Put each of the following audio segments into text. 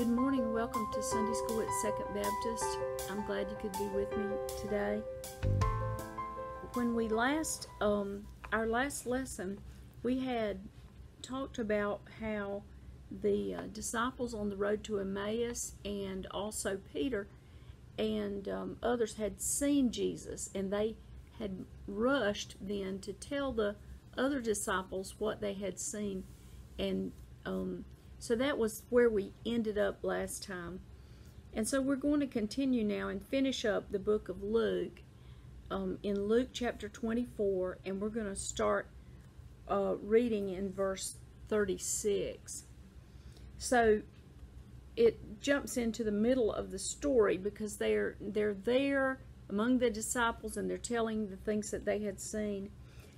Good morning. Welcome to Sunday School at Second Baptist. I'm glad you could be with me today. When we last, um, our last lesson, we had talked about how the uh, disciples on the road to Emmaus and also Peter and um, others had seen Jesus and they had rushed then to tell the other disciples what they had seen and um, so that was where we ended up last time. And so we're going to continue now and finish up the book of Luke um, in Luke chapter 24, and we're going to start uh, reading in verse 36. So it jumps into the middle of the story because they're they're there among the disciples and they're telling the things that they had seen.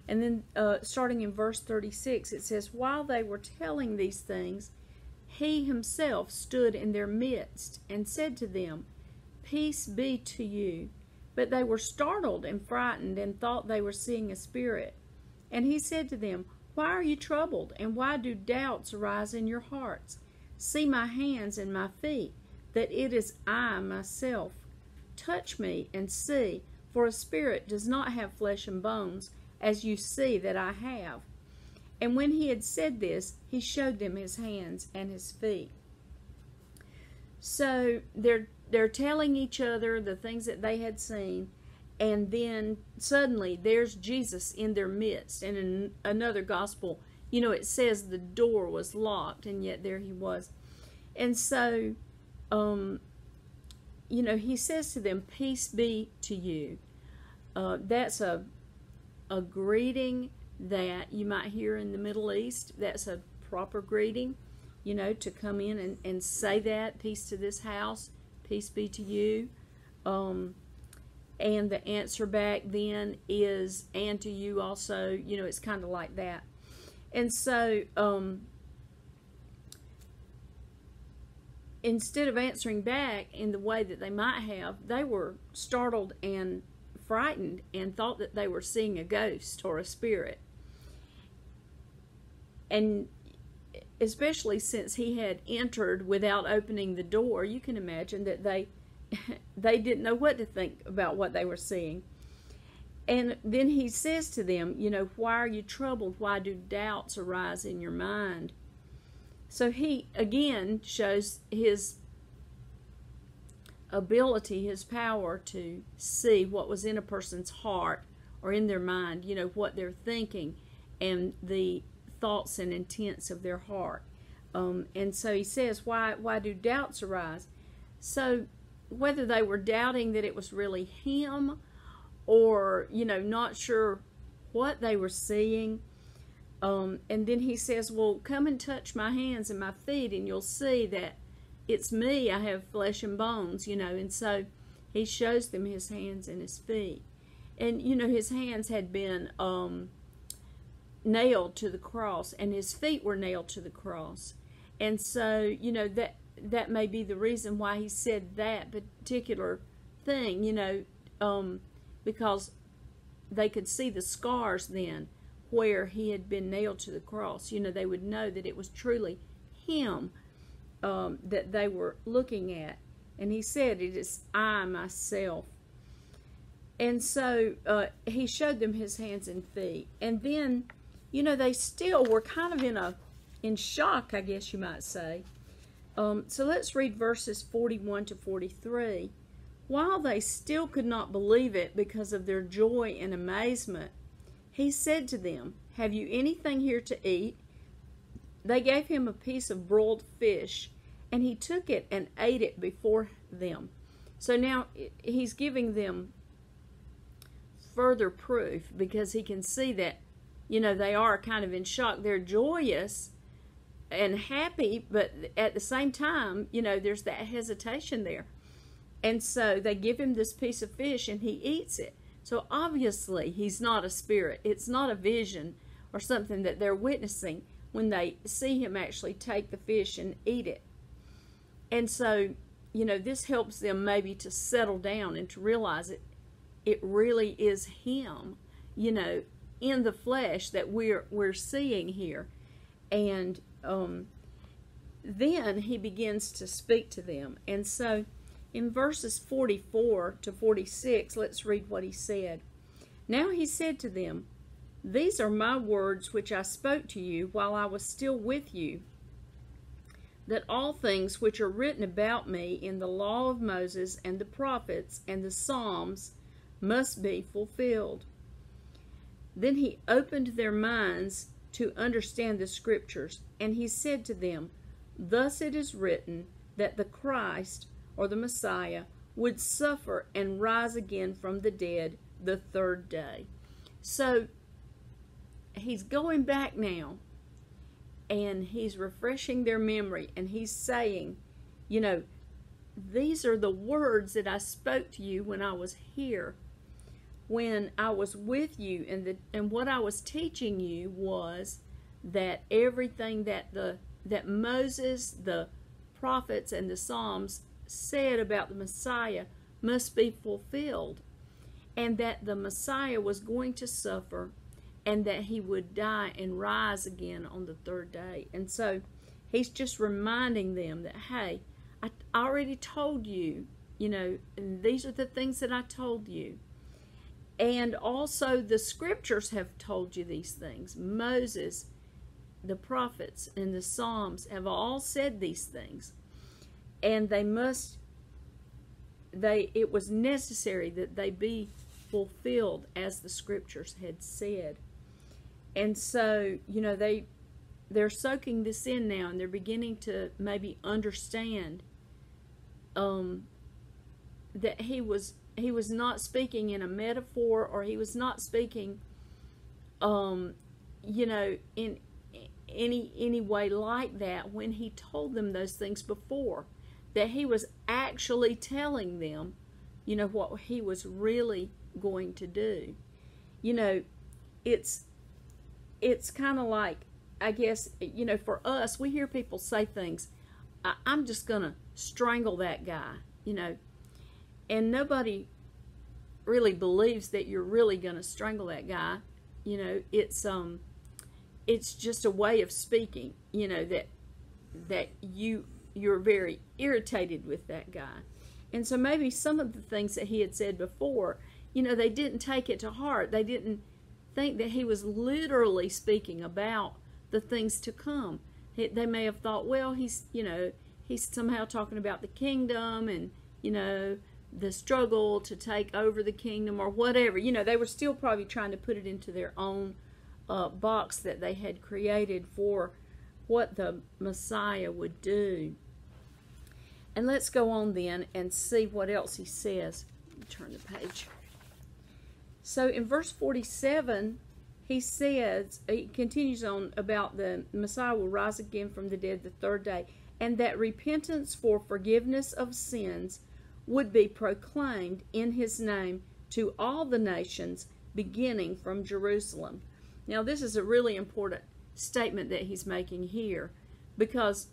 And then uh, starting in verse 36, it says, While they were telling these things, he himself stood in their midst and said to them, Peace be to you. But they were startled and frightened and thought they were seeing a spirit. And he said to them, Why are you troubled, and why do doubts arise in your hearts? See my hands and my feet, that it is I myself. Touch me and see, for a spirit does not have flesh and bones, as you see that I have. And when he had said this, he showed them his hands and his feet. So they're they're telling each other the things that they had seen, and then suddenly there's Jesus in their midst. And in another gospel, you know, it says the door was locked, and yet there he was. And so, um, you know, he says to them, "Peace be to you." Uh, that's a a greeting that you might hear in the Middle East. That's a proper greeting, you know, to come in and, and say that, peace to this house, peace be to you. Um, and the answer back then is, and to you also, you know, it's kind of like that. And so, um, instead of answering back in the way that they might have, they were startled and frightened and thought that they were seeing a ghost or a spirit and especially since he had entered without opening the door, you can imagine that they they didn't know what to think about what they were seeing. And then he says to them, you know, why are you troubled? Why do doubts arise in your mind? So he again shows his ability, his power to see what was in a person's heart or in their mind, you know, what they're thinking and the thoughts and intents of their heart. Um, and so he says, why, why do doubts arise? So whether they were doubting that it was really him or, you know, not sure what they were seeing. Um, and then he says, well, come and touch my hands and my feet and you'll see that it's me. I have flesh and bones, you know. And so he shows them his hands and his feet. And, you know, his hands had been... Um, nailed to the cross and his feet were nailed to the cross. And so, you know, that that may be the reason why he said that particular thing, you know, um, because they could see the scars then where he had been nailed to the cross. You know, they would know that it was truly him um, that they were looking at. And he said, It is I myself. And so uh, he showed them his hands and feet. And then you know, they still were kind of in a in shock, I guess you might say. Um, so let's read verses 41 to 43. While they still could not believe it because of their joy and amazement, he said to them, Have you anything here to eat? They gave him a piece of broiled fish, and he took it and ate it before them. So now he's giving them further proof because he can see that you know, they are kind of in shock. They're joyous and happy, but at the same time, you know, there's that hesitation there. And so they give him this piece of fish and he eats it. So obviously, he's not a spirit. It's not a vision or something that they're witnessing when they see him actually take the fish and eat it. And so, you know, this helps them maybe to settle down and to realize it it really is him, you know, in the flesh that we're we're seeing here, and um, then he begins to speak to them. And so in verses 44 to 46, let's read what he said. Now he said to them, These are my words which I spoke to you while I was still with you, that all things which are written about me in the law of Moses and the prophets and the Psalms must be fulfilled. Then he opened their minds to understand the scriptures, and he said to them, Thus it is written that the Christ, or the Messiah, would suffer and rise again from the dead the third day. So he's going back now and he's refreshing their memory and he's saying, you know, these are the words that I spoke to you when I was here. When I was with you and the and what I was teaching you was that everything that the that Moses, the prophets and the Psalms said about the Messiah must be fulfilled and that the Messiah was going to suffer and that he would die and rise again on the third day. And so he's just reminding them that, hey, I already told you, you know, these are the things that I told you. And also the scriptures have told you these things. Moses, the prophets, and the Psalms have all said these things. And they must they it was necessary that they be fulfilled as the scriptures had said. And so, you know, they they're soaking this in now and they're beginning to maybe understand um, that he was he was not speaking in a metaphor or he was not speaking um, you know in any any way like that when he told them those things before. That he was actually telling them you know what he was really going to do. You know it's it's kind of like i guess you know for us we hear people say things I, i'm just gonna strangle that guy you know? And nobody really believes that you're really gonna strangle that guy you know? It's um it's just a way of speaking you know that that you you're very irritated with that guy. And so maybe some of the things that he had said before you know they didn't take it to heart. They didn't think that he was literally speaking about the things to come they may have thought well he's you know he's somehow talking about the kingdom and you know the struggle to take over the kingdom or whatever you know they were still probably trying to put it into their own uh, box that they had created for what the Messiah would do. And let's go on then and see what else he says. Turn the page. So in verse 47, he says, he continues on about the Messiah will rise again from the dead the third day, and that repentance for forgiveness of sins would be proclaimed in his name to all the nations, beginning from Jerusalem. Now, this is a really important statement that he's making here because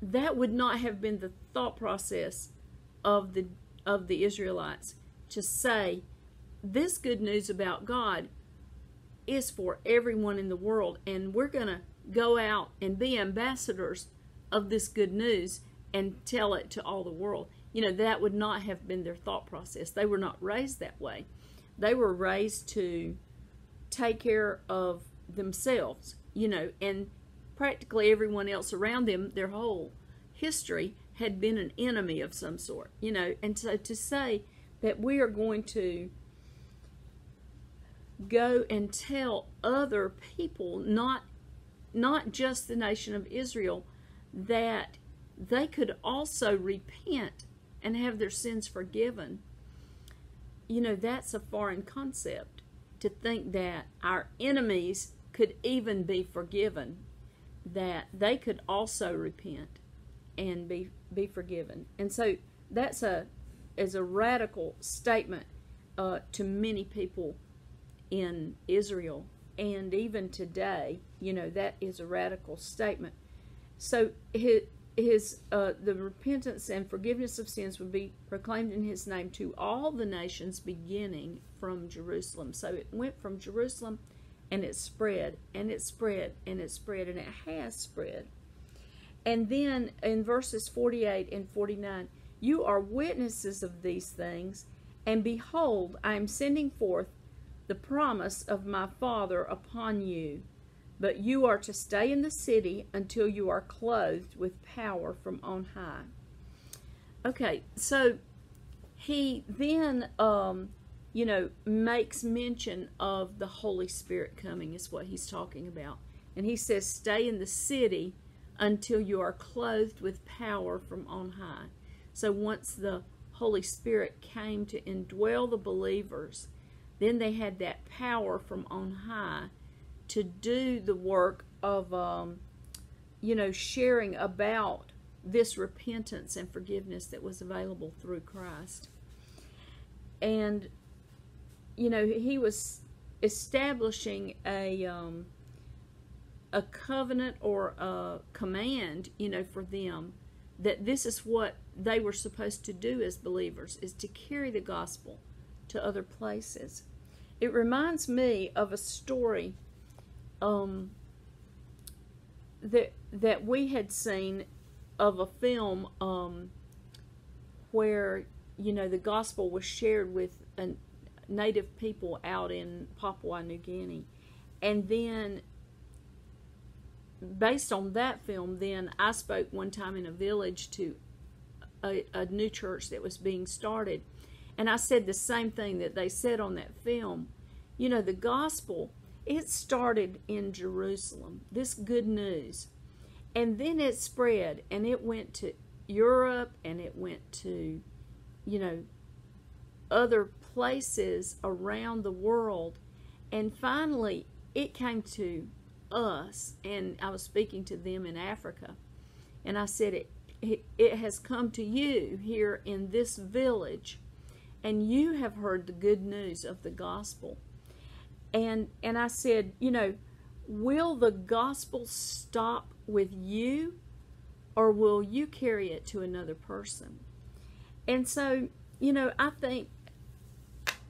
that would not have been the thought process of the of the Israelites to say this good news about God is for everyone in the world and we're going to go out and be ambassadors of this good news and tell it to all the world. You know, that would not have been their thought process. They were not raised that way. They were raised to take care of themselves, you know, and practically everyone else around them, their whole history had been an enemy of some sort, you know. And so to say that we are going to go and tell other people, not not just the nation of Israel, that they could also repent and have their sins forgiven. You know, that's a foreign concept to think that our enemies could even be forgiven, that they could also repent and be be forgiven. And so that's a is a radical statement uh, to many people in Israel and even today. You know that is a radical statement. So his, his uh, the repentance and forgiveness of sins would be proclaimed in his name to all the nations beginning from Jerusalem. So it went from Jerusalem and it spread and it spread and it spread and it has spread. And then in verses 48 and 49, you are witnesses of these things, and behold, I am sending forth the promise of my Father upon you. But you are to stay in the city until you are clothed with power from on high. Okay, so he then, um, you know, makes mention of the Holy Spirit coming, is what he's talking about. And he says, Stay in the city until you are clothed with power from on high. So once the Holy Spirit came to indwell the believers, then they had that power from on high to do the work of, um, you know, sharing about this repentance and forgiveness that was available through Christ. And, you know, he was establishing a, um, a covenant or a command, you know, for them that this is what they were supposed to do as believers is to carry the gospel to other places. It reminds me of a story um, that that we had seen of a film um, where you know the gospel was shared with a native people out in Papua New Guinea, and then based on that film, then I spoke one time in a village to a, a new church that was being started, and I said the same thing that they said on that film. You know, the gospel it started in Jerusalem, this good news. And then it spread and it went to Europe and it went to, you know, other places around the world. And finally, it came to us. And I was speaking to them in Africa. And I said, it, it, it has come to you here in this village. And you have heard the good news of the gospel and and I said, you know, will the gospel stop with you or will you carry it to another person? And so, you know, I think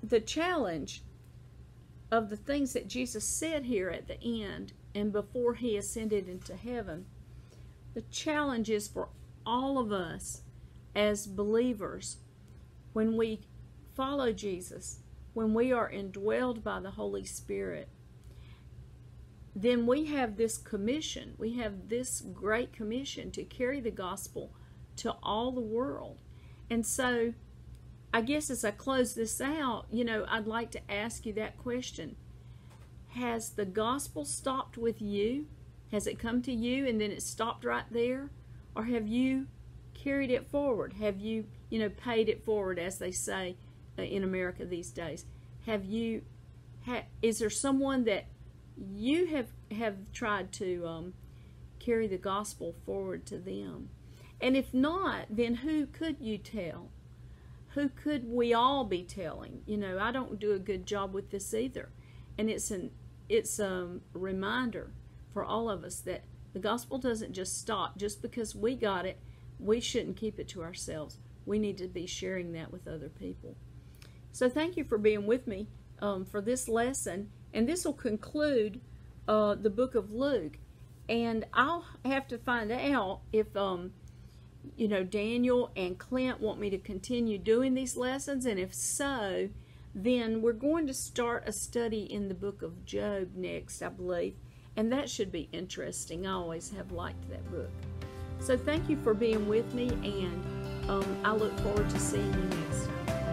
the challenge of the things that Jesus said here at the end and before he ascended into heaven, the challenge is for all of us as believers when we follow Jesus when we are indwelled by the Holy Spirit, then we have this commission. We have this great commission to carry the gospel to all the world. And so, I guess as I close this out, you know, I'd like to ask you that question Has the gospel stopped with you? Has it come to you and then it stopped right there? Or have you carried it forward? Have you, you know, paid it forward, as they say in America these days? Have you, ha, is there someone that you have, have tried to um, carry the gospel forward to them? And if not, then who could you tell? Who could we all be telling? You know, I don't do a good job with this either. And it's an it's a reminder for all of us that the gospel doesn't just stop just because we got it. We shouldn't keep it to ourselves. We need to be sharing that with other people. So thank you for being with me um, for this lesson. And this will conclude uh, the book of Luke. And I'll have to find out if, um, you know, Daniel and Clint want me to continue doing these lessons. And if so, then we're going to start a study in the book of Job next, I believe. And that should be interesting. I always have liked that book. So thank you for being with me, and um, I look forward to seeing you next time.